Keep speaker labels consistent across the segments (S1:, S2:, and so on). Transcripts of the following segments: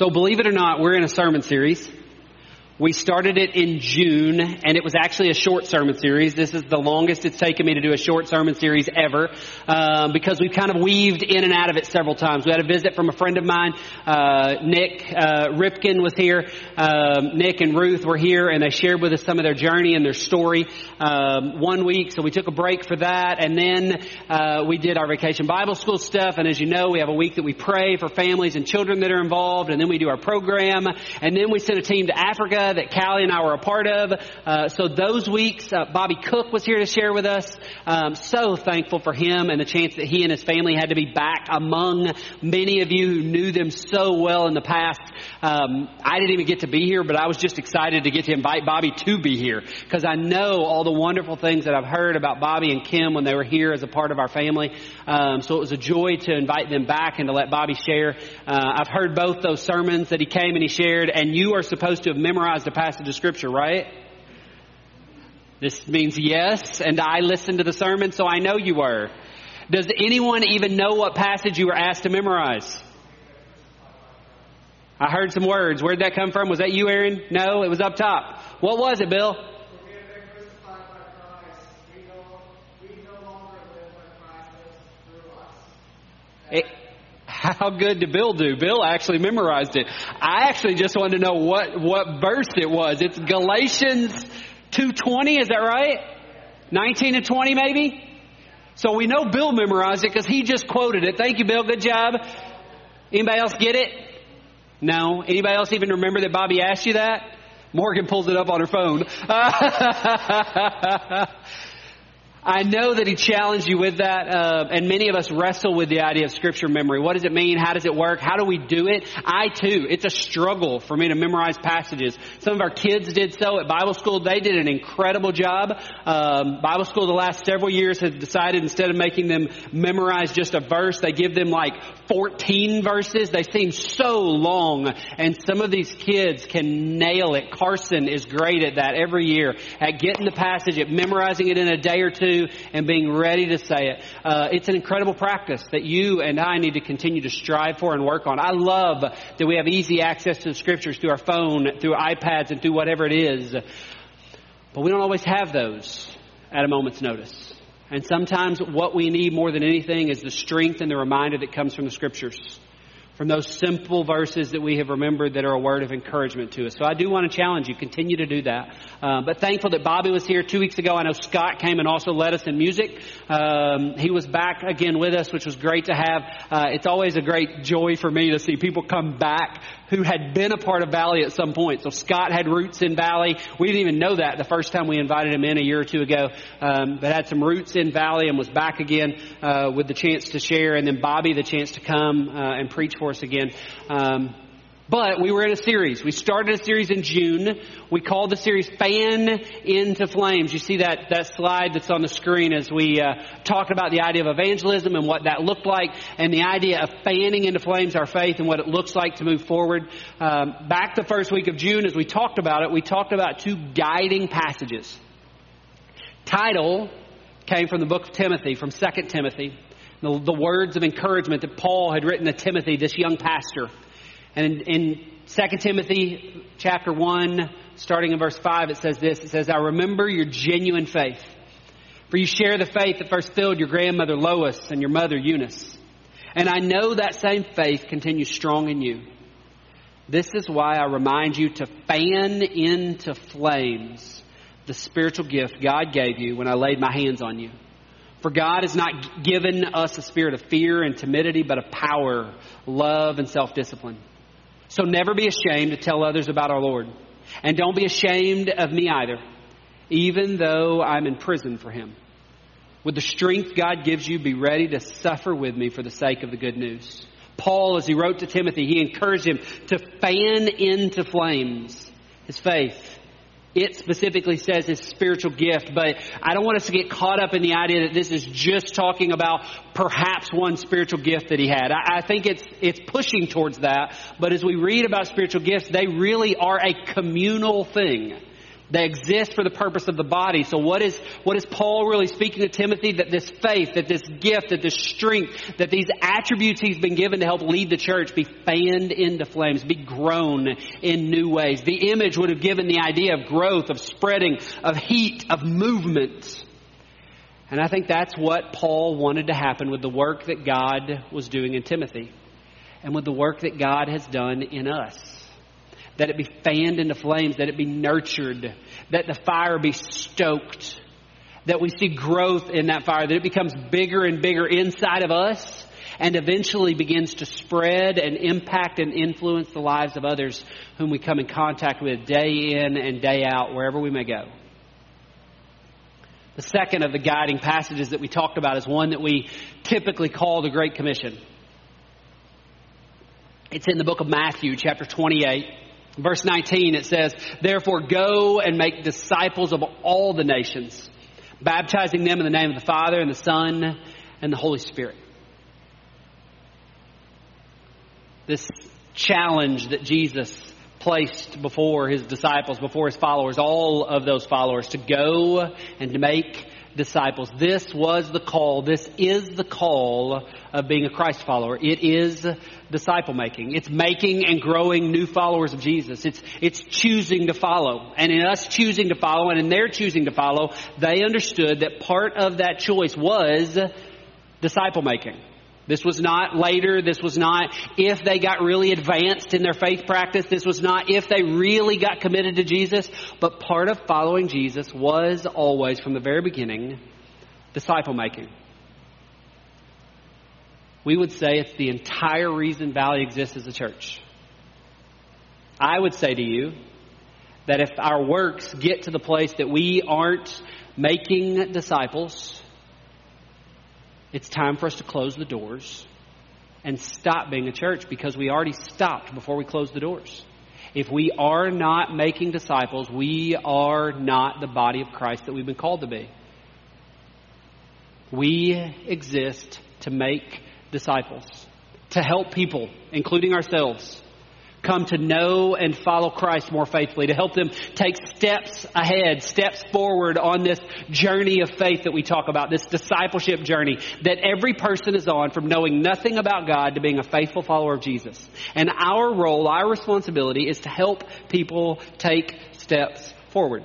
S1: So believe it or not, we're in a sermon series. We started it in June, and it was actually a short sermon series. This is the longest it's taken me to do a short sermon series ever, um, because we've kind of weaved in and out of it several times. We had a visit from a friend of mine, uh, Nick uh, Ripkin was here. Um, Nick and Ruth were here, and they shared with us some of their journey and their story um, one week. So we took a break for that, and then uh, we did our vacation Bible school stuff. And as you know, we have a week that we pray for families and children that are involved, and then we do our program, and then we send a team to Africa that Callie and I were a part of. Uh, so those weeks, uh, Bobby Cook was here to share with us. Um, so thankful for him and the chance that he and his family had to be back among many of you who knew them so well in the past. Um, I didn't even get to be here, but I was just excited to get to invite Bobby to be here because I know all the wonderful things that I've heard about Bobby and Kim when they were here as a part of our family. Um, so it was a joy to invite them back and to let Bobby share. Uh, I've heard both those sermons that he came and he shared, and you are supposed to have memorized a passage of scripture, right? This means yes, and I listened to the sermon, so I know you were. Does anyone even know what passage you were asked to memorize? I heard some words. Where did that come from? Was that you, Aaron? No, it was up top. What was it, Bill? It, how good did Bill do? Bill actually memorized it. I actually just wanted to know what, what verse it was. It's Galatians 2.20, is that right? 19 and 20 maybe? So we know Bill memorized it because he just quoted it. Thank you, Bill. Good job. Anybody else get it? No. Anybody else even remember that Bobby asked you that? Morgan pulls it up on her phone. I know that he challenged you with that, uh, and many of us wrestle with the idea of scripture memory. What does it mean? How does it work? How do we do it? I too, it's a struggle for me to memorize passages. Some of our kids did so at Bible school. They did an incredible job. Um, Bible school the last several years has decided instead of making them memorize just a verse, they give them like 14 verses. They seem so long, and some of these kids can nail it. Carson is great at that every year, at getting the passage, at memorizing it in a day or two and being ready to say it. Uh, it's an incredible practice that you and I need to continue to strive for and work on. I love that we have easy access to the scriptures through our phone, through iPads, and through whatever it is. But we don't always have those at a moment's notice. And sometimes what we need more than anything is the strength and the reminder that comes from the scriptures from those simple verses that we have remembered that are a word of encouragement to us. So I do want to challenge you, continue to do that. Uh, but thankful that Bobby was here two weeks ago. I know Scott came and also led us in music. Um, he was back again with us, which was great to have. Uh, it's always a great joy for me to see people come back who had been a part of Valley at some point. So Scott had roots in Valley. We didn't even know that the first time we invited him in a year or two ago, um, but had some roots in Valley and was back again uh, with the chance to share, and then Bobby the chance to come uh, and preach for us again. Um, but we were in a series. We started a series in June. We called the series Fan into Flames. You see that, that slide that's on the screen as we uh, talked about the idea of evangelism and what that looked like and the idea of fanning into flames our faith and what it looks like to move forward. Um, back the first week of June as we talked about it, we talked about two guiding passages. Title came from the book of Timothy, from 2 Timothy. The, the words of encouragement that Paul had written to Timothy, this young pastor. And in, in 2 Timothy chapter 1, starting in verse 5, it says this. It says, I remember your genuine faith. For you share the faith that first filled your grandmother Lois and your mother Eunice. And I know that same faith continues strong in you. This is why I remind you to fan into flames the spiritual gift God gave you when I laid my hands on you. For God has not given us a spirit of fear and timidity, but of power, love, and self discipline. So never be ashamed to tell others about our Lord. And don't be ashamed of me either, even though I'm in prison for him. With the strength God gives you, be ready to suffer with me for the sake of the good news. Paul, as he wrote to Timothy, he encouraged him to fan into flames his faith it specifically says his spiritual gift, but I don't want us to get caught up in the idea that this is just talking about perhaps one spiritual gift that he had. I, I think it's, it's pushing towards that, but as we read about spiritual gifts, they really are a communal thing. They exist for the purpose of the body. So what is, what is Paul really speaking to Timothy? That this faith, that this gift, that this strength, that these attributes he's been given to help lead the church be fanned into flames, be grown in new ways. The image would have given the idea of growth, of spreading, of heat, of movement. And I think that's what Paul wanted to happen with the work that God was doing in Timothy and with the work that God has done in us that it be fanned into flames, that it be nurtured, that the fire be stoked, that we see growth in that fire, that it becomes bigger and bigger inside of us and eventually begins to spread and impact and influence the lives of others whom we come in contact with day in and day out, wherever we may go. The second of the guiding passages that we talked about is one that we typically call the Great Commission. It's in the book of Matthew, chapter 28. Verse 19, it says, Therefore go and make disciples of all the nations, baptizing them in the name of the Father and the Son and the Holy Spirit. This challenge that Jesus placed before his disciples, before his followers, all of those followers, to go and to make disciples. This was the call. This is the call of being a Christ follower. It is disciple making. It's making and growing new followers of Jesus. It's, it's choosing to follow. And in us choosing to follow and in their choosing to follow, they understood that part of that choice was disciple making. This was not later. This was not if they got really advanced in their faith practice. This was not if they really got committed to Jesus. But part of following Jesus was always, from the very beginning, disciple making. We would say it's the entire reason Valley exists as a church. I would say to you that if our works get to the place that we aren't making disciples, it's time for us to close the doors and stop being a church because we already stopped before we closed the doors. If we are not making disciples, we are not the body of Christ that we've been called to be. We exist to make disciples, to help people, including ourselves, come to know and follow Christ more faithfully, to help them take steps ahead, steps forward on this journey of faith that we talk about, this discipleship journey that every person is on from knowing nothing about God to being a faithful follower of Jesus. And our role, our responsibility is to help people take steps forward.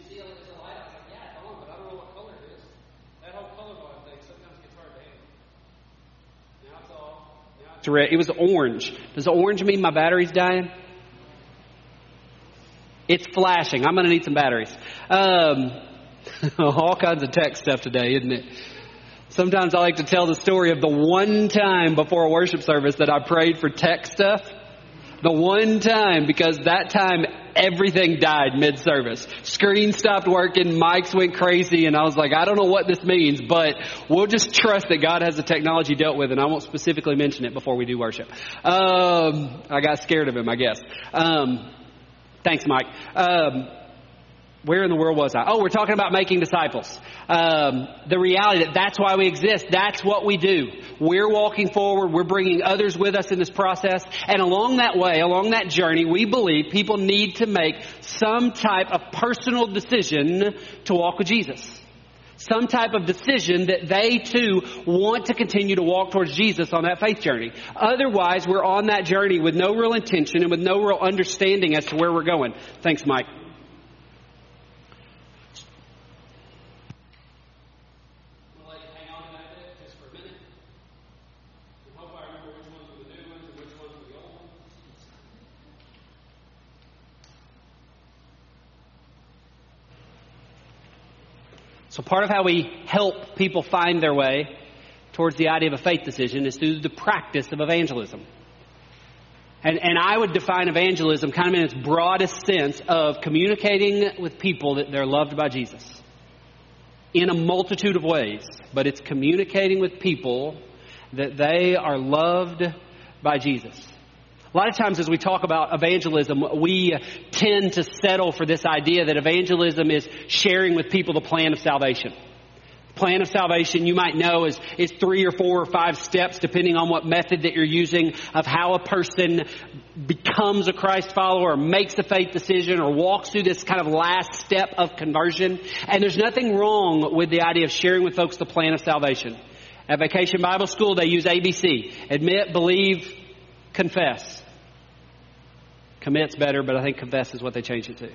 S1: was orange. Does orange mean my battery's dying? It's flashing. I'm going to need some batteries. Um, all kinds of tech stuff today, isn't it? Sometimes I like to tell the story of the one time before a worship service that I prayed for tech stuff. The one time, because that time everything died mid-service. Screen stopped working, mics went crazy, and I was like, I don't know what this means, but we'll just trust that God has the technology dealt with, and I won't specifically mention it before we do worship. Um, I got scared of him, I guess. Um, thanks, Mike. Um, where in the world was I? Oh, we're talking about making disciples. Um, the reality that that's why we exist. That's what we do. We're walking forward. We're bringing others with us in this process. And along that way, along that journey, we believe people need to make some type of personal decision to walk with Jesus. Some type of decision that they too want to continue to walk towards Jesus on that faith journey. Otherwise, we're on that journey with no real intention and with no real understanding as to where we're going. Thanks, Mike. So part of how we help people find their way towards the idea of a faith decision is through the practice of evangelism. And, and I would define evangelism kind of in its broadest sense of communicating with people that they're loved by Jesus in a multitude of ways. But it's communicating with people that they are loved by Jesus. A lot of times as we talk about evangelism, we tend to settle for this idea that evangelism is sharing with people the plan of salvation The plan of salvation you might know is, is three or four or five steps depending on what method that you're using of how a person becomes a Christ follower or makes a faith decision or walks through this kind of last step of conversion. And there's nothing wrong with the idea of sharing with folks the plan of salvation. At Vacation Bible School, they use ABC. Admit, believe, confess. Commit's better, but I think confess is what they changed it to.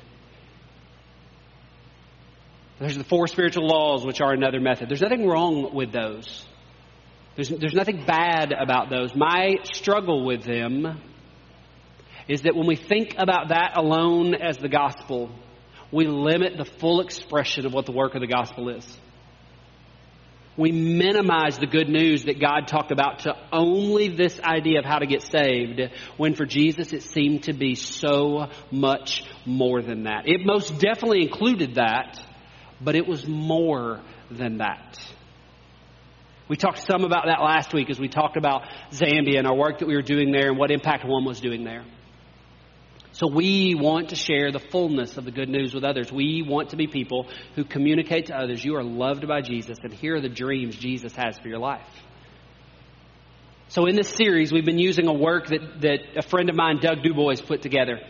S1: There's the four spiritual laws, which are another method. There's nothing wrong with those. There's, there's nothing bad about those. My struggle with them is that when we think about that alone as the gospel, we limit the full expression of what the work of the gospel is. We minimize the good news that God talked about to only this idea of how to get saved, when for Jesus it seemed to be so much more than that. It most definitely included that, but it was more than that. We talked some about that last week as we talked about Zambia and our work that we were doing there and what Impact One was doing there. So we want to share the fullness of the good news with others. We want to be people who communicate to others you are loved by Jesus and here are the dreams Jesus has for your life. So in this series, we've been using a work that, that a friend of mine, Doug Dubois, put together.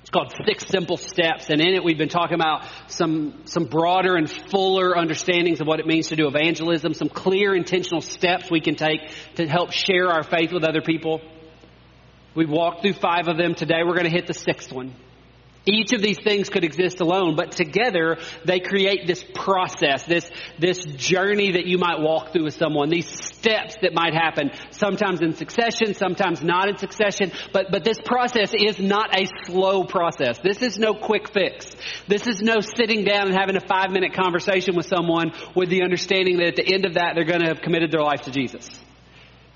S1: It's called Six Simple Steps, and in it we've been talking about some, some broader and fuller understandings of what it means to do evangelism, some clear intentional steps we can take to help share our faith with other people. We've walked through five of them. Today we're going to hit the sixth one. Each of these things could exist alone, but together they create this process, this, this journey that you might walk through with someone, these steps that might happen, sometimes in succession, sometimes not in succession, but, but this process is not a slow process. This is no quick fix. This is no sitting down and having a five minute conversation with someone with the understanding that at the end of that they're going to have committed their life to Jesus.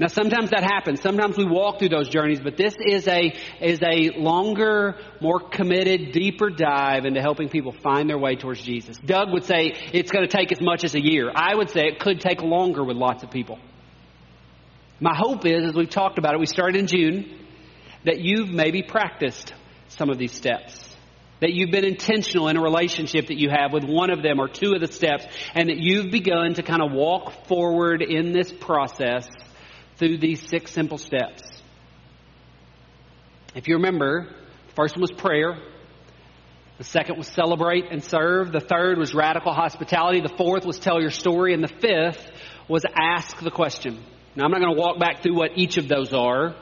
S1: Now sometimes that happens. Sometimes we walk through those journeys, but this is a, is a longer, more committed, deeper dive into helping people find their way towards Jesus. Doug would say it's going to take as much as a year. I would say it could take longer with lots of people. My hope is, as we've talked about it, we started in June, that you've maybe practiced some of these steps. That you've been intentional in a relationship that you have with one of them or two of the steps, and that you've begun to kind of walk forward in this process through these six simple steps. If you remember, the first one was prayer. The second was celebrate and serve. The third was radical hospitality. The fourth was tell your story. And the fifth was ask the question. Now, I'm not going to walk back through what each of those are.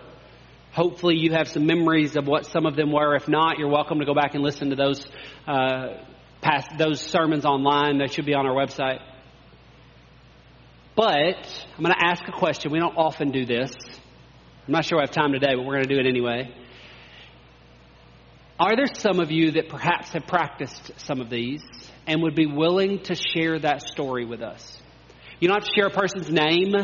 S1: Hopefully, you have some memories of what some of them were. If not, you're welcome to go back and listen to those, uh, past, those sermons online. They should be on our website. But I'm going to ask a question. We don't often do this. I'm not sure I have time today, but we're going to do it anyway. Are there some of you that perhaps have practiced some of these and would be willing to share that story with us? You don't have to share a person's name.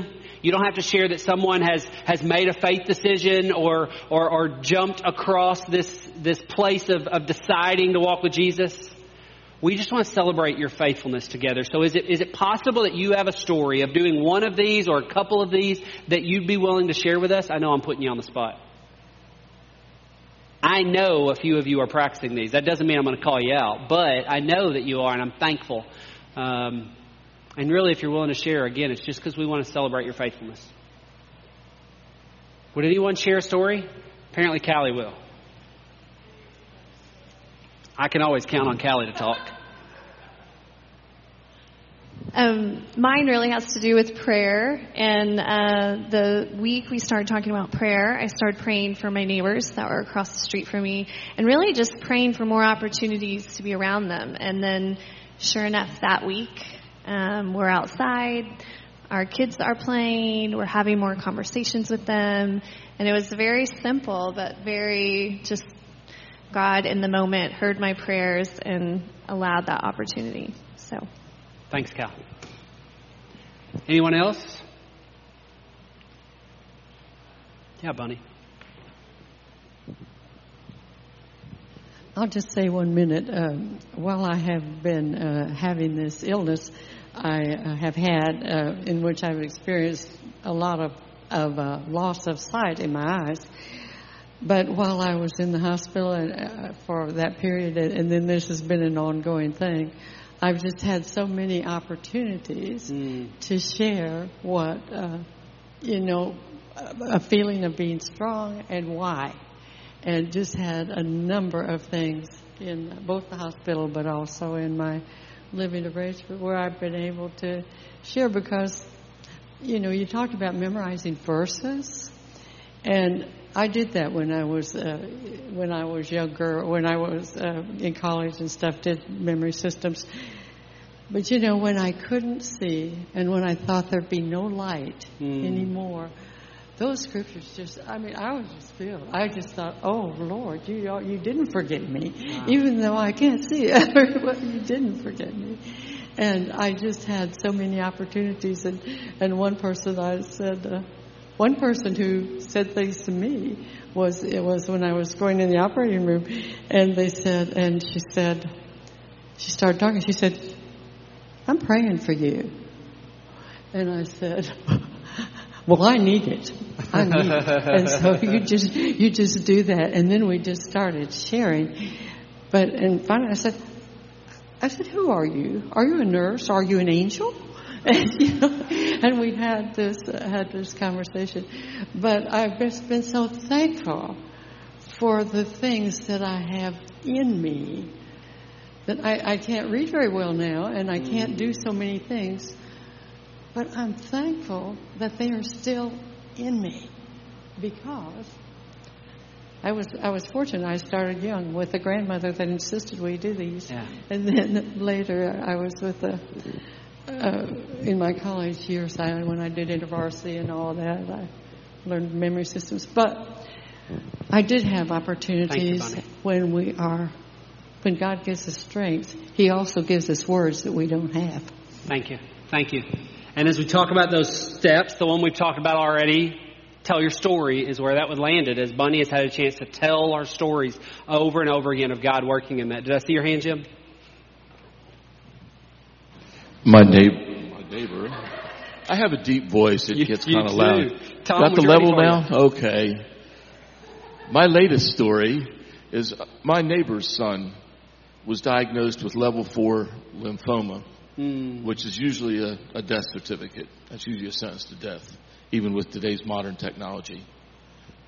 S1: You don't have to share that someone has, has made a faith decision or, or, or jumped across this, this place of, of deciding to walk with Jesus. We just want to celebrate your faithfulness together. So is it, is it possible that you have a story of doing one of these or a couple of these that you'd be willing to share with us? I know I'm putting you on the spot. I know a few of you are practicing these. That doesn't mean I'm going to call you out, but I know that you are, and I'm thankful. Um, and really, if you're willing to share, again, it's just because we want to celebrate your faithfulness. Would anyone share a story? Apparently, Callie will. I can always count on Callie to talk.
S2: Um, mine really has to do with prayer. And uh, the week we started talking about prayer, I started praying for my neighbors that were across the street from me, and really just praying for more opportunities to be around them. And then, sure enough, that week um, we're outside. Our kids are playing. We're having more conversations with them. And it was very simple, but very just God in the moment heard my prayers and allowed that opportunity. So.
S1: Thanks, Cal. Anyone else? Yeah, Bunny.
S3: I'll just say one minute. Um, while I have been uh, having this illness, I uh, have had, uh, in which I've experienced a lot of, of uh, loss of sight in my eyes. But while I was in the hospital and, for that period, and then this has been an ongoing thing, I've just had so many opportunities
S1: Mm.
S3: to share what, uh, you know, a a feeling of being strong and why. And just had a number of things in both the hospital but also in my living arrangement where I've been able to share because, you know, you talked about memorizing verses. And I did that when I was uh, when I was younger, when I was uh, in college and stuff. Did memory systems, but you know when I couldn't see and when I thought there'd be no light
S1: Mm.
S3: anymore, those scriptures just—I mean, I was just filled. I just thought, "Oh Lord, you you didn't forget me, even though I can't see but you didn't forget me." And I just had so many opportunities. And and one person I said. Uh, one person who said things to me was it was when I was going in the operating room, and they said, and she said, she started talking. She said, "I'm praying for you," and I said, "Well, I need it. I need it." and so you just you just do that, and then we just started sharing. But and finally, I said, "I said, who are you? Are you a nurse? Are you an angel?" And, you know, and we had this uh, had this conversation, but I've just been so thankful for the things that I have in me that I, I can't read very well now, and I can't do so many things, but I'm thankful that they are still in me because I was I was fortunate. I started young with a grandmother that insisted we do these,
S1: Yeah.
S3: and then later I was with a uh, in my college years, I, when I did InterVarsity and all that, I learned memory systems. But I did have opportunities
S1: Bonnie.
S3: when we are, when God gives us strength, He also gives us words that we don't have.
S1: Thank you. Thank you. And as we talk about those steps, the one we've talked about already, tell your story is where that would landed as Bunny has had a chance to tell our stories over and over again of God working in that. Did I see your hand, Jim?
S4: My neighbor, my neighbor. I have a deep voice. It
S1: You-
S4: gets kind of loud.
S1: Tom,
S4: Got the level
S1: for
S4: now? Okay. My latest story is my neighbor's son was diagnosed with level four lymphoma,
S1: Mm.
S4: which is usually a, a death certificate. That's usually a sentence to death, even with today's modern technology.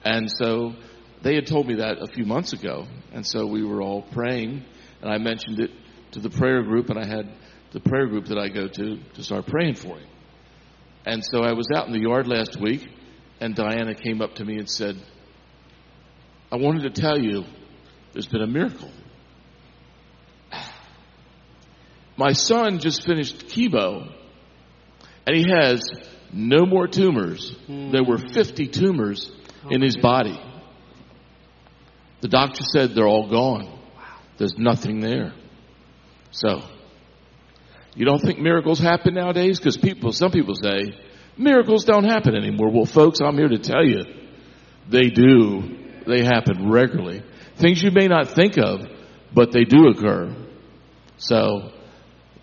S4: And so they had told me that a few months ago. And so we were all praying, and I mentioned it to the prayer group, and I had the prayer group that I go to to start praying for him. And so I was out in the yard last week, and Diana came up to me and said, I wanted to tell you there's been a miracle. My son just finished chemo, and he has no more tumors. Hmm. There were 50 tumors oh, in his body. The doctor said they're all gone. There's nothing there. So, you don't think miracles happen nowadays? Because people, some people say miracles don't happen anymore. Well, folks, I'm here to tell you, they do. They happen regularly. Things you may not think of, but they do occur. So,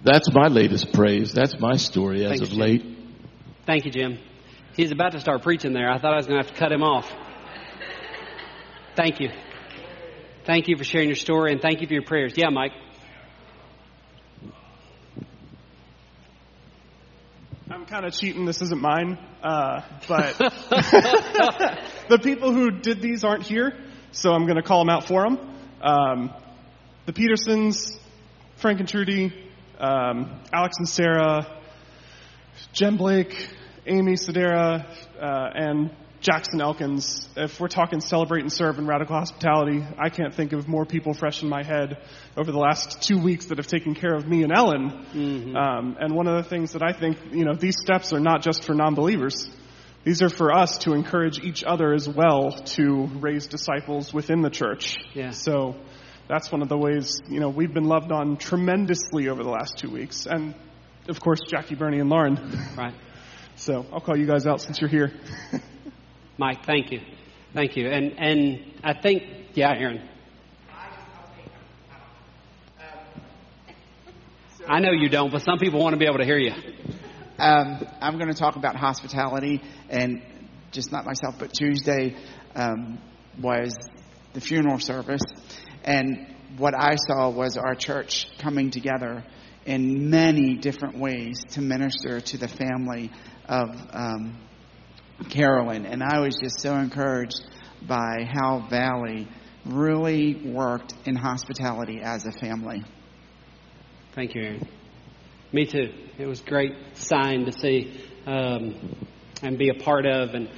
S4: that's my latest praise. That's my story as
S1: Thank
S4: of late.
S1: Thank you, Jim. He's about to start preaching there. I thought I was going to have to cut him off. Thank you. Thank you for sharing your story and thank you for your prayers. Yeah, Mike.
S5: Kind of cheating. This isn't mine. Uh, but the people who did these aren't here, so I'm going to call them out for them. Um, the Petersons, Frank and Trudy, um, Alex and Sarah, Jen Blake, Amy Sedera, uh, and Jackson Elkins. If we're talking celebrate and serve and radical hospitality, I can't think of more people fresh in my head over the last two weeks that have taken care of me and Ellen. Um, and one of the things that I think, you know, these steps are not just for non-believers. These are for us to encourage each other as well to raise disciples within the church.
S1: Yeah.
S5: So that's one of the ways, you know, we've been loved on tremendously over the last two weeks. And of course, Jackie, Bernie, and Lauren.
S1: Right.
S5: So I'll call you guys out since you're here.
S1: Mike, thank you. Thank you. And, and I think, yeah, Aaron. I know you don't, but some people want to be able to hear you.
S6: Um, I'm going to talk about hospitality and just not myself, but Tuesday um, was the funeral service. And what I saw was our church coming together in many different ways to minister to the family of um, Carolyn, and I was just so encouraged by how Valley really worked in hospitality as a family.
S1: Thank you, Aaron. Me too. It was great sign to see um, and be a part of. And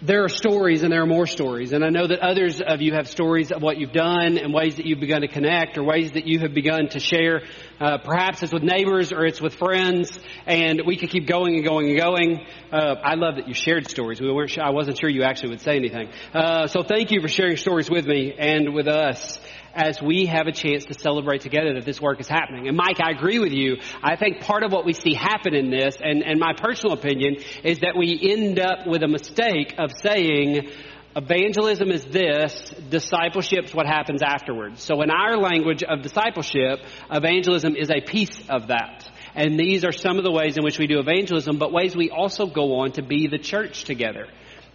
S1: there are stories and there are more stories. And I know that others of you have stories of what you've done and ways that you've begun to connect or ways that you have begun to share. Uh, perhaps it's with neighbors or it's with friends. And we could keep going and going and going. Uh, I love that you shared stories. We weren't. I wasn't sure you actually would say anything. Uh, so thank you for sharing stories with me and with us as we have a chance to celebrate together that this work is happening. And Mike, I agree with you. I think part of what we see happen in this, and, and my personal opinion, is that we end up with a mistake of saying, Evangelism is this, discipleship is what happens afterwards. So in our language of discipleship, evangelism is a piece of that. And these are some of the ways in which we do evangelism, but ways we also go on to be the church together.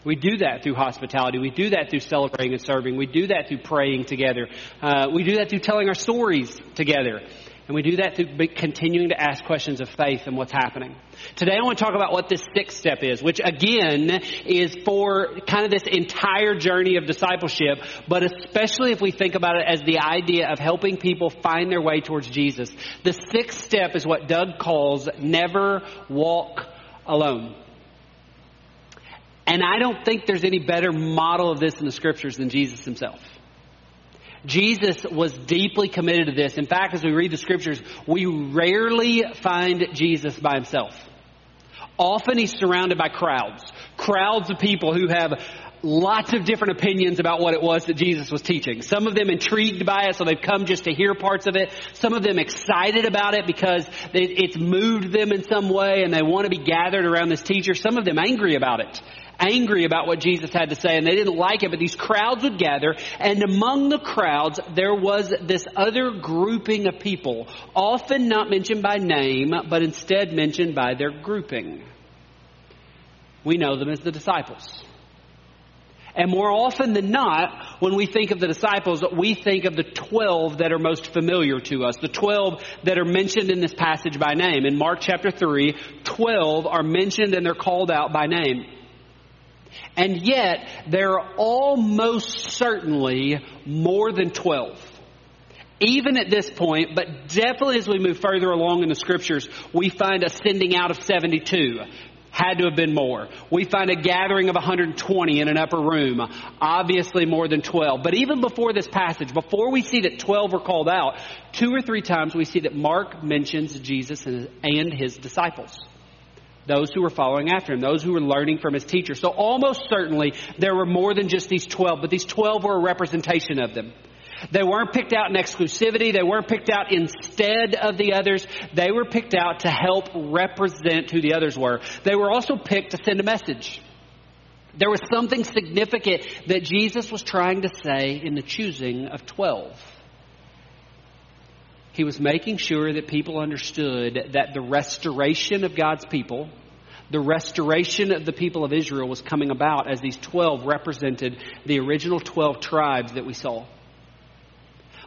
S1: We do that through hospitality. We do that through celebrating and serving. We do that through praying together. Uh, we do that through telling our stories together. And we do that through continuing to ask questions of faith and what's happening. Today I want to talk about what this sixth step is, which again is for kind of this entire journey of discipleship, but especially if we think about it as the idea of helping people find their way towards Jesus. The sixth step is what Doug calls never walk alone. And I don't think there's any better model of this in the scriptures than Jesus himself. Jesus was deeply committed to this. In fact, as we read the scriptures, we rarely find Jesus by himself. Often he's surrounded by crowds, crowds of people who have lots of different opinions about what it was that Jesus was teaching. Some of them intrigued by it, so they've come just to hear parts of it. Some of them excited about it because it's moved them in some way and they want to be gathered around this teacher. Some of them angry about it angry about what Jesus had to say and they didn't like it, but these crowds would gather and among the crowds there was this other grouping of people, often not mentioned by name, but instead mentioned by their grouping. We know them as the disciples. And more often than not, when we think of the disciples, we think of the 12 that are most familiar to us. The 12 that are mentioned in this passage by name. In Mark chapter 3, 12 are mentioned and they're called out by name. And yet, there are almost certainly more than 12. Even at this point, but definitely as we move further along in the scriptures, we find a sending out of 72 had to have been more. We find a gathering of 120 in an upper room, obviously more than 12. But even before this passage, before we see that 12 were called out, two or three times we see that Mark mentions Jesus and his disciples those who were following after him, those who were learning from his teacher. So almost certainly there were more than just these 12, but these 12 were a representation of them. They weren't picked out in exclusivity. They weren't picked out instead of the others. They were picked out to help represent who the others were. They were also picked to send a message. There was something significant that Jesus was trying to say in the choosing of 12. He was making sure that people understood that the restoration of God's people, the restoration of the people of Israel was coming about as these 12 represented the original 12 tribes that we saw.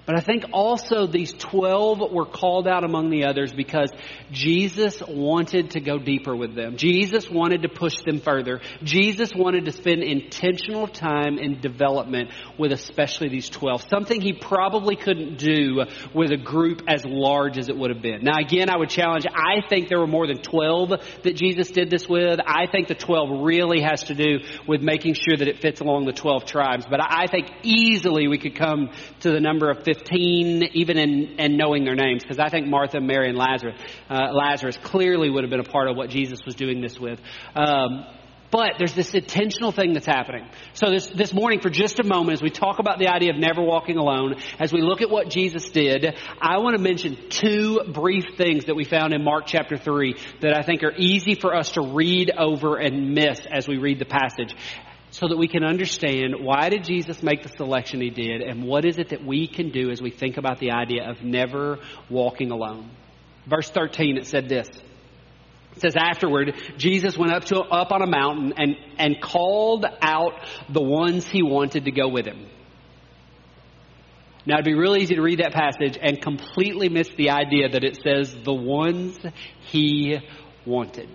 S1: But I think also these 12 were called out among the others because Jesus wanted to go deeper with them. Jesus wanted to push them further. Jesus wanted to spend intentional time in development with especially these 12. Something he probably couldn't do with a group as large as it would have been. Now again, I would challenge, I think there were more than 12 that Jesus did this with. I think the 12 really has to do with making sure that it fits along the 12 tribes. But I think easily we could come to the number of 15, even in, in knowing their names, because I think Martha, Mary, and Lazarus, uh, Lazarus clearly would have been a part of what Jesus was doing this with. Um, but there's this intentional thing that's happening. So this, this morning, for just a moment, as we talk about the idea of never walking alone, as we look at what Jesus did, I want to mention two brief things that we found in Mark chapter 3 that I think are easy for us to read over and miss as we read the passage. So that we can understand why did Jesus make the selection he did and what is it that we can do as we think about the idea of never walking alone. Verse 13 it said this. It says afterward, Jesus went up to up on a mountain and, and called out the ones he wanted to go with him. Now it'd be really easy to read that passage and completely miss the idea that it says the ones he wanted.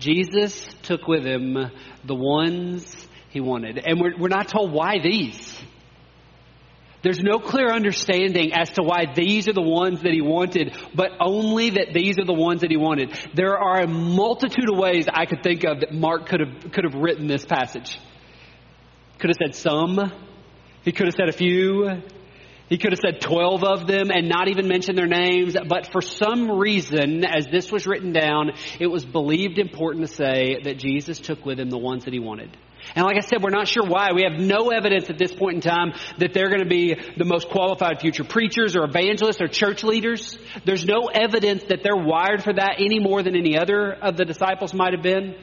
S1: Jesus took with him the ones he wanted. And we're, we're not told why these. There's no clear understanding as to why these are the ones that he wanted, but only that these are the ones that he wanted. There are a multitude of ways I could think of that Mark could have, could have written this passage. Could have said some. He could have said a few. He could have said 12 of them and not even mentioned their names, but for some reason, as this was written down, it was believed important to say that Jesus took with him the ones that he wanted. And like I said, we're not sure why. We have no evidence at this point in time that they're going to be the most qualified future preachers or evangelists or church leaders. There's no evidence that they're wired for that any more than any other of the disciples might have been.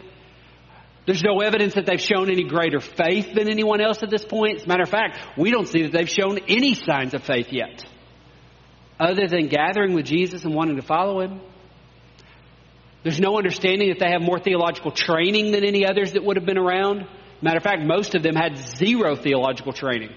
S1: There's no evidence that they've shown any greater faith than anyone else at this point. As a matter of fact, we don't see that they've shown any signs of faith yet, other than gathering with Jesus and wanting to follow him. There's no understanding that they have more theological training than any others that would have been around. Matter of fact, most of them had zero theological training.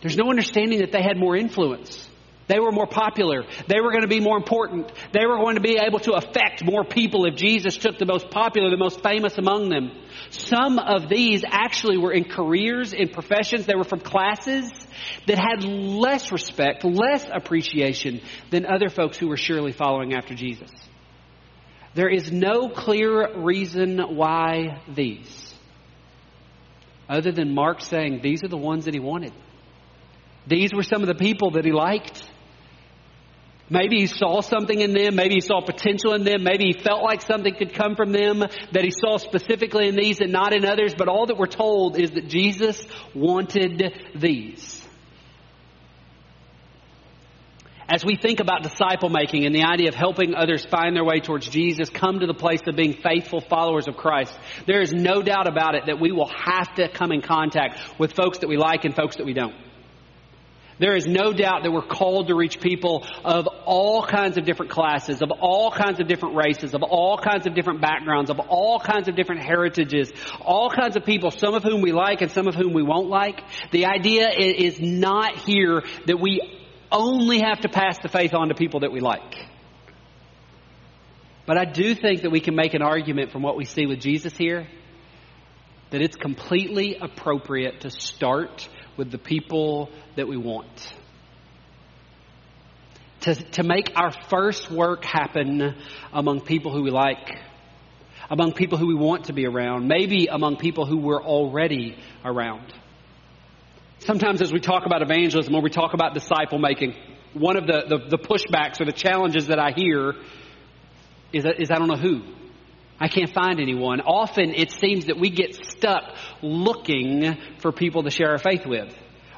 S1: There's no understanding that they had more influence. They were more popular. They were going to be more important. They were going to be able to affect more people if Jesus took the most popular, the most famous among them. Some of these actually were in careers, in professions, they were from classes that had less respect, less appreciation than other folks who were surely following after Jesus. There is no clear reason why these, other than Mark saying these are the ones that he wanted. These were some of the people that he liked. Maybe he saw something in them. Maybe he saw potential in them. Maybe he felt like something could come from them that he saw specifically in these and not in others. But all that we're told is that Jesus wanted these. As we think about disciple making and the idea of helping others find their way towards Jesus, come to the place of being faithful followers of Christ, there is no doubt about it that we will have to come in contact with folks that we like and folks that we don't. There is no doubt that we're called to reach people of all kinds of different classes, of all kinds of different races, of all kinds of different backgrounds, of all kinds of different heritages, all kinds of people, some of whom we like and some of whom we won't like. The idea is not here that we only have to pass the faith on to people that we like. But I do think that we can make an argument from what we see with Jesus here that it's completely appropriate to start with the people that we want. To, to make our first work happen among people who we like, among people who we want to be around, maybe among people who we're already around. Sometimes as we talk about evangelism or we talk about disciple making, one of the, the, the pushbacks or the challenges that I hear is, is I don't know who. I can't find anyone. Often it seems that we get stuck looking for people to share our faith with.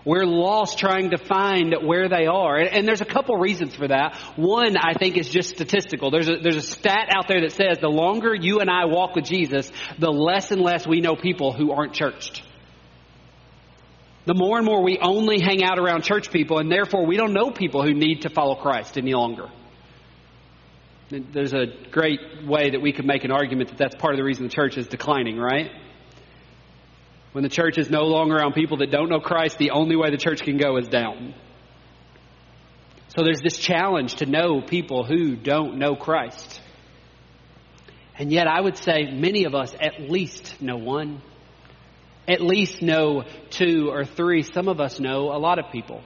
S1: We're lost trying to find where they are. And there's a couple reasons for that. One, I think, is just statistical. There's a, there's a stat out there that says the longer you and I walk with Jesus, the less and less we know people who aren't churched. The more and more we only hang out around church people, and therefore we don't know people who need to follow Christ any longer. There's a great way that we could make an argument that that's part of the reason the church is declining, right? When the church is no longer around people that don't know Christ, the only way the church can go is down. So there's this challenge to know people who don't know Christ. And yet, I would say many of us at least know one, at least know two or three. Some of us know a lot of people.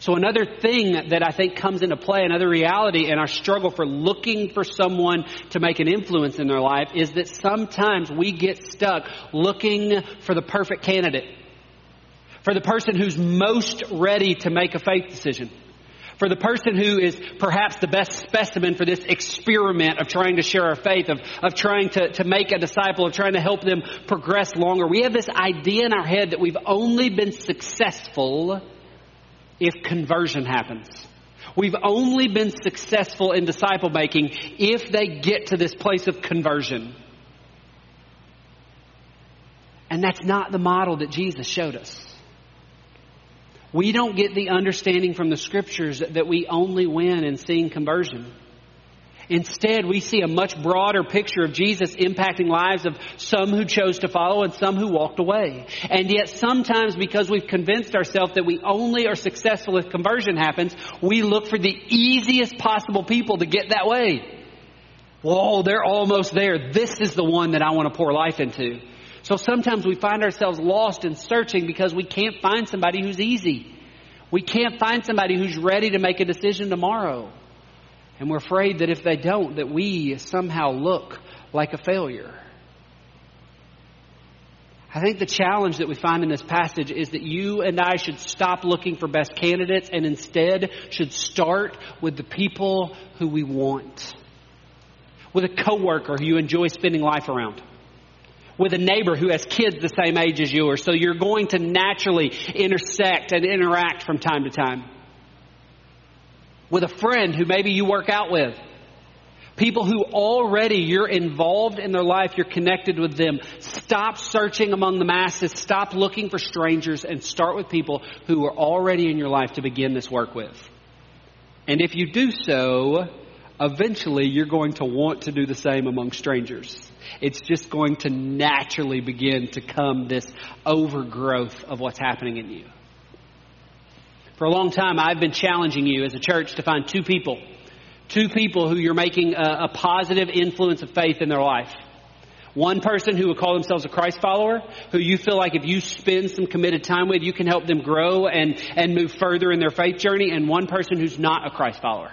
S1: So another thing that I think comes into play, another reality in our struggle for looking for someone to make an influence in their life is that sometimes we get stuck looking for the perfect candidate. For the person who's most ready to make a faith decision. For the person who is perhaps the best specimen for this experiment of trying to share our faith, of, of trying to, to make a disciple, of trying to help them progress longer. We have this idea in our head that we've only been successful if conversion happens. We've only been successful in disciple making if they get to this place of conversion. And that's not the model that Jesus showed us. We don't get the understanding from the scriptures that we only win in seeing conversion. Instead, we see a much broader picture of Jesus impacting lives of some who chose to follow and some who walked away. And yet sometimes because we've convinced ourselves that we only are successful if conversion happens, we look for the easiest possible people to get that way. Whoa, they're almost there. This is the one that I want to pour life into. So sometimes we find ourselves lost and searching because we can't find somebody who's easy. We can't find somebody who's ready to make a decision tomorrow. And we're afraid that if they don't, that we somehow look like a failure. I think the challenge that we find in this passage is that you and I should stop looking for best candidates and instead should start with the people who we want. With a coworker who you enjoy spending life around. With a neighbor who has kids the same age as yours, so you're going to naturally intersect and interact from time to time with a friend who maybe you work out with. People who already you're involved in their life, you're connected with them. Stop searching among the masses, stop looking for strangers, and start with people who are already in your life to begin this work with. And if you do so, eventually you're going to want to do the same among strangers. It's just going to naturally begin to come this overgrowth of what's happening in you. For a long time, I've been challenging you as a church to find two people. Two people who you're making a, a positive influence of faith in their life. One person who would call themselves a Christ follower, who you feel like if you spend some committed time with, you can help them grow and, and move further in their faith journey. And one person who's not a Christ follower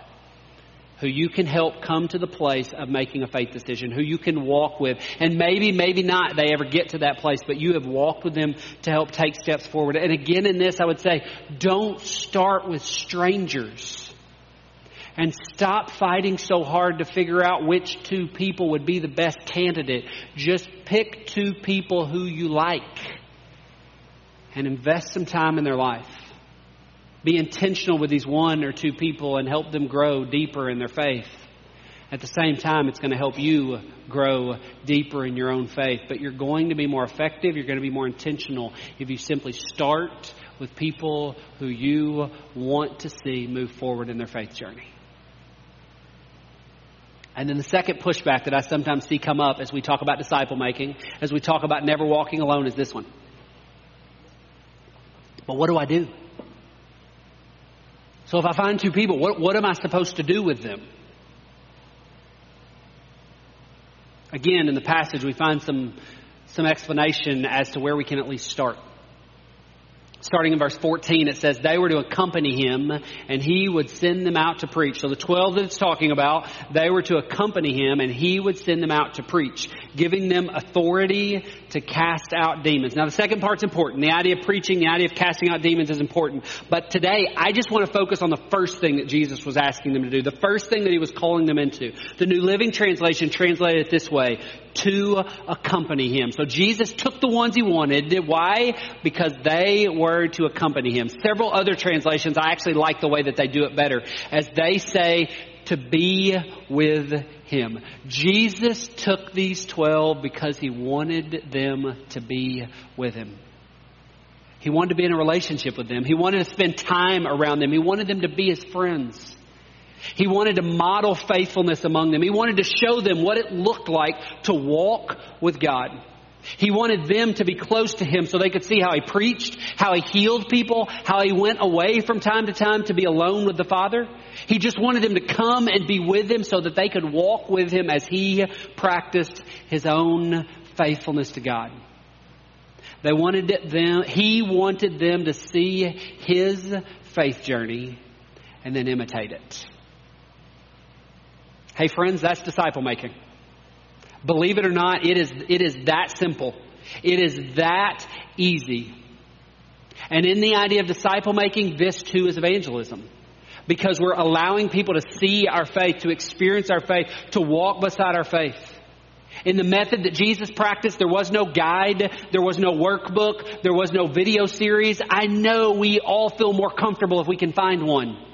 S1: who you can help come to the place of making a faith decision, who you can walk with. And maybe, maybe not they ever get to that place, but you have walked with them to help take steps forward. And again, in this, I would say, don't start with strangers. And stop fighting so hard to figure out which two people would be the best candidate. Just pick two people who you like and invest some time in their life. Be intentional with these one or two people and help them grow deeper in their faith. At the same time, it's going to help you grow deeper in your own faith. But you're going to be more effective, you're going to be more intentional if you simply start with people who you want to see move forward in their faith journey. And then the second pushback that I sometimes see come up as we talk about disciple making, as we talk about never walking alone, is this one. But what do I do? So if I find two people, what, what am I supposed to do with them? Again, in the passage, we find some, some explanation as to where we can at least start. Starting in verse 14, it says, They were to accompany him, and he would send them out to preach. So the 12 that it's talking about, they were to accompany him, and he would send them out to preach, giving them authority to cast out demons. Now the second part's important. The idea of preaching, the idea of casting out demons is important. But today, I just want to focus on the first thing that Jesus was asking them to do, the first thing that he was calling them into. The New Living Translation translated it this way, to accompany him. So Jesus took the ones he wanted. Why? Because they were to accompany him. Several other translations, I actually like the way that they do it better, as they say, to be with him. Jesus took these twelve because he wanted them to be with him. He wanted to be in a relationship with them. He wanted to spend time around them. He wanted them to be his friends. He wanted to model faithfulness among them. He wanted to show them what it looked like to walk with God. He wanted them to be close to Him so they could see how He preached, how He healed people, how He went away from time to time to be alone with the Father. He just wanted them to come and be with Him so that they could walk with Him as He practiced His own faithfulness to God. They wanted them, He wanted them to see His faith journey and then imitate it. Hey friends, that's disciple making. Believe it or not, it is, it is that simple. It is that easy. And in the idea of disciple making, this too is evangelism. Because we're allowing people to see our faith, to experience our faith, to walk beside our faith. In the method that Jesus practiced, there was no guide, there was no workbook, there was no video series. I know we all feel more comfortable if we can find one.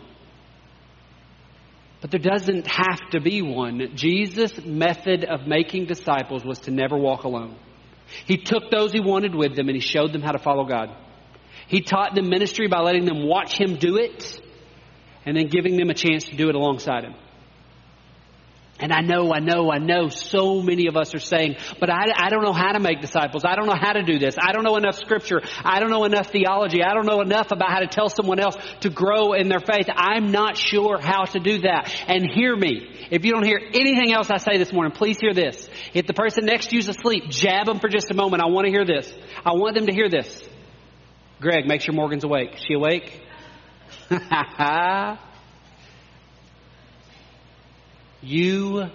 S1: But there doesn't have to be one. Jesus' method of making disciples was to never walk alone. He took those he wanted with them and he showed them how to follow God. He taught them ministry by letting them watch him do it and then giving them a chance to do it alongside him. And I know, I know, I know so many of us are saying, but I, I don't know how to make disciples. I don't know how to do this. I don't know enough scripture. I don't know enough theology. I don't know enough about how to tell someone else to grow in their faith. I'm not sure how to do that. And hear me. If you don't hear anything else I say this morning, please hear this. If the person next to you is asleep, jab them for just a moment. I want to hear this. I want them to hear this. Greg, make sure Morgan's awake. Is she awake? you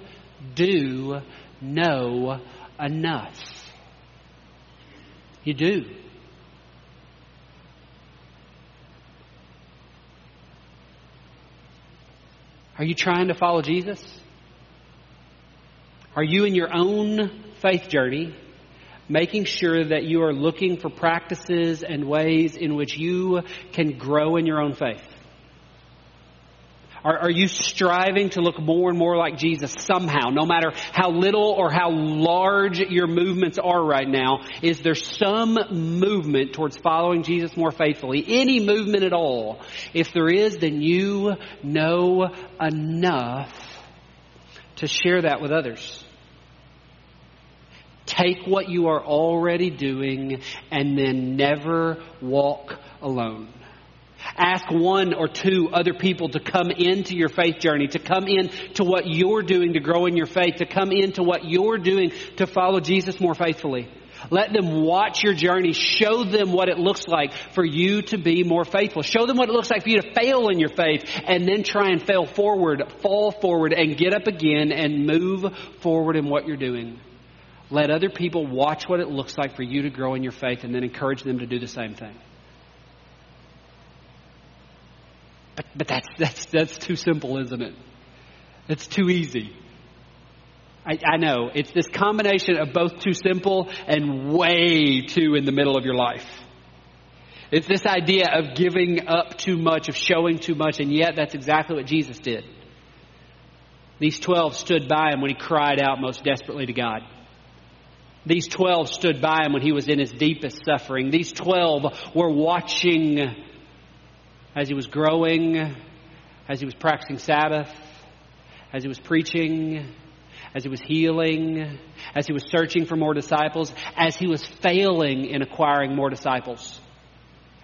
S1: do know enough. You do. Are you trying to follow Jesus? Are you in your own faith journey making sure that you are looking for practices and ways in which you can grow in your own faith? Are, are, you striving to look more and more like Jesus somehow, no matter how little or how large your movements are right now? Is there some movement towards following Jesus more faithfully? Any movement at all? If there is, then you know enough to share that with others. Take what you are already doing and then never walk alone. Ask one or two other people to come into your faith journey, to come in to what you're doing to grow in your faith, to come into what you're doing to follow Jesus more faithfully. Let them watch your journey. Show them what it looks like for you to be more faithful. Show them what it looks like for you to fail in your faith and then try and fail forward, fall forward and get up again and move forward in what you're doing. Let other people watch what it looks like for you to grow in your faith and then encourage them to do the same thing. But, but that's, that's, that's too simple, isn't it? It's too easy. I, I know. It's this combination of both too simple and way too in the middle of your life. It's this idea of giving up too much, of showing too much, and yet that's exactly what Jesus did. These twelve stood by him when he cried out most desperately to God. These twelve stood by him when he was in his deepest suffering. These twelve were watching as he was growing, as he was practicing Sabbath, as he was preaching, as he was healing, as he was searching for more disciples, as he was failing in acquiring more disciples.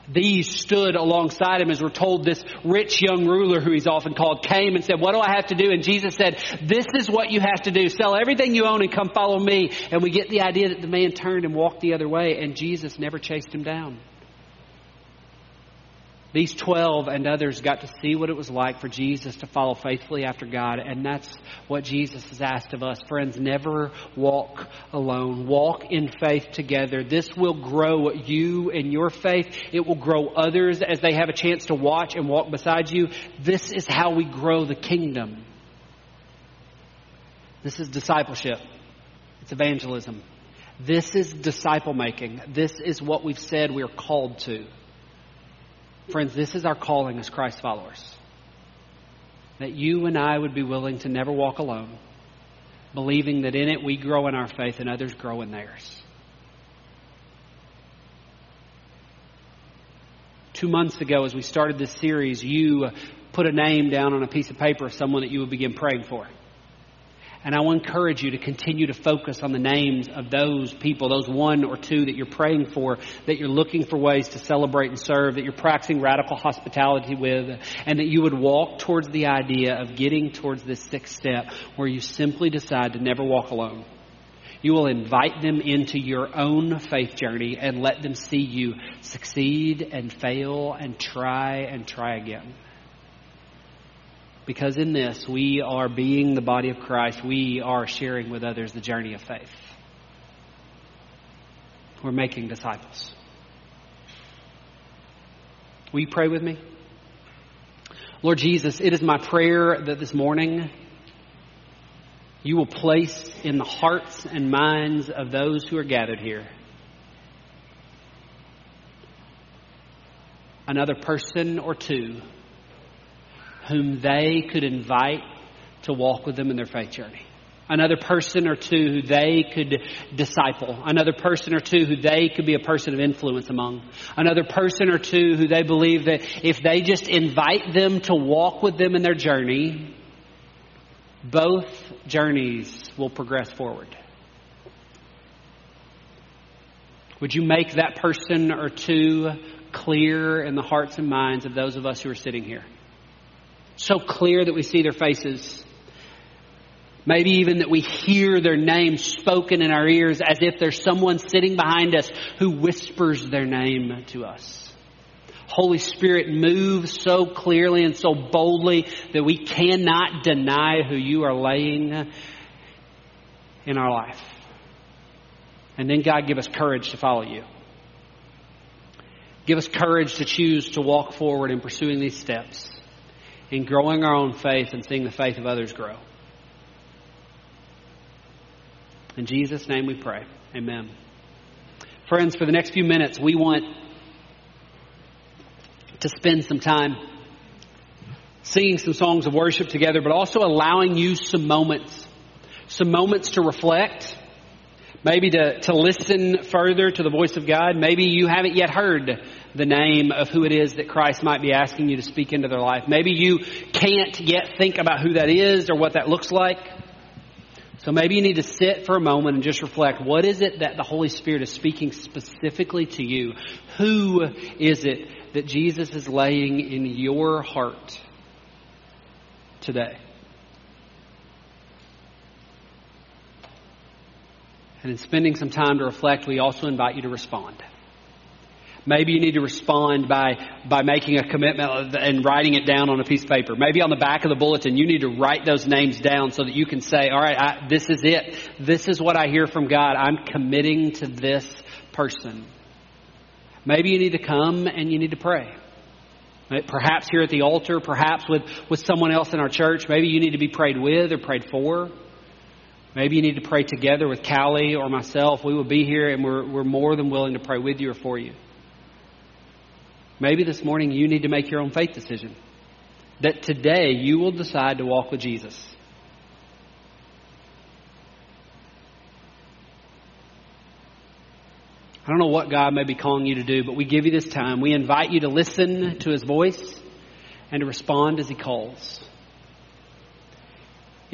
S1: These stood alongside him as we're told this rich young ruler who he's often called came and said, what do I have to do? And Jesus said, this is what you have to do. Sell everything you own and come follow me. And we get the idea that the man turned and walked the other way and Jesus never chased him down. These 12 and others got to see what it was like for Jesus to follow faithfully after God, and that's what Jesus has asked of us. Friends, never walk alone. Walk in faith together. This will grow you in your faith. It will grow others as they have a chance to watch and walk beside you. This is how we grow the kingdom. This is discipleship. It's evangelism. This is disciple making. This is what we've said we're called to. Friends, this is our calling as Christ followers. That you and I would be willing to never walk alone, believing that in it we grow in our faith and others grow in theirs. Two months ago, as we started this series, you put a name down on a piece of paper of someone that you would begin praying for. And I will encourage you to continue to focus on the names of those people, those one or two that you're praying for, that you're looking for ways to celebrate and serve, that you're practicing radical hospitality with, and that you would walk towards the idea of getting towards this sixth step where you simply decide to never walk alone. You will invite them into your own faith journey and let them see you succeed and fail and try and try again. Because in this, we are being the body of Christ. We are sharing with others the journey of faith. We're making disciples. Will you pray with me? Lord Jesus, it is my prayer that this morning you will place in the hearts and minds of those who are gathered here another person or two whom they could invite to walk with them in their faith journey. Another person or two who they could disciple. Another person or two who they could be a person of influence among. Another person or two who they believe that if they just invite them to walk with them in their journey, both journeys will progress forward. Would you make that person or two clear in the hearts and minds of those of us who are sitting here? So clear that we see their faces. Maybe even that we hear their name spoken in our ears as if there's someone sitting behind us who whispers their name to us. Holy Spirit, move so clearly and so boldly that we cannot deny who you are laying in our life. And then, God, give us courage to follow you. Give us courage to choose to walk forward in pursuing these steps, in growing our own faith and seeing the faith of others grow. In Jesus' name we pray. Amen. Friends, for the next few minutes, we want to spend some time singing some songs of worship together, but also allowing you some moments, some moments to reflect maybe to, to listen further to the voice of God. Maybe you haven't yet heard the name of who it is that Christ might be asking you to speak into their life. Maybe you can't yet think about who that is or what that looks like. So maybe you need to sit for a moment and just reflect what is it that the Holy Spirit is speaking specifically to you? Who is it that Jesus is laying in your heart today? And in spending some time to reflect, we also invite you to respond. Maybe you need to respond by, by making a commitment and writing it down on a piece of paper. Maybe on the back of the bulletin, you need to write those names down so that you can say, all right, I, this is it. This is what I hear from God. I'm committing to this person. Maybe you need to come and you need to pray. Perhaps here at the altar, perhaps with, with someone else in our church. Maybe you need to be prayed with or prayed for. Maybe you need to pray together with Callie or myself. We will be here and we're, we're more than willing to pray with you or for you. Maybe this morning you need to make your own faith decision. That today you will decide to walk with Jesus. I don't know what God may be calling you to do, but we give you this time. We invite you to listen to His voice and to respond as He calls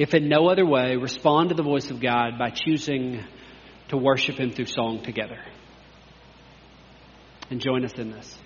S1: if in no other way, respond to the voice of God by choosing to worship Him through song together. And join us in this.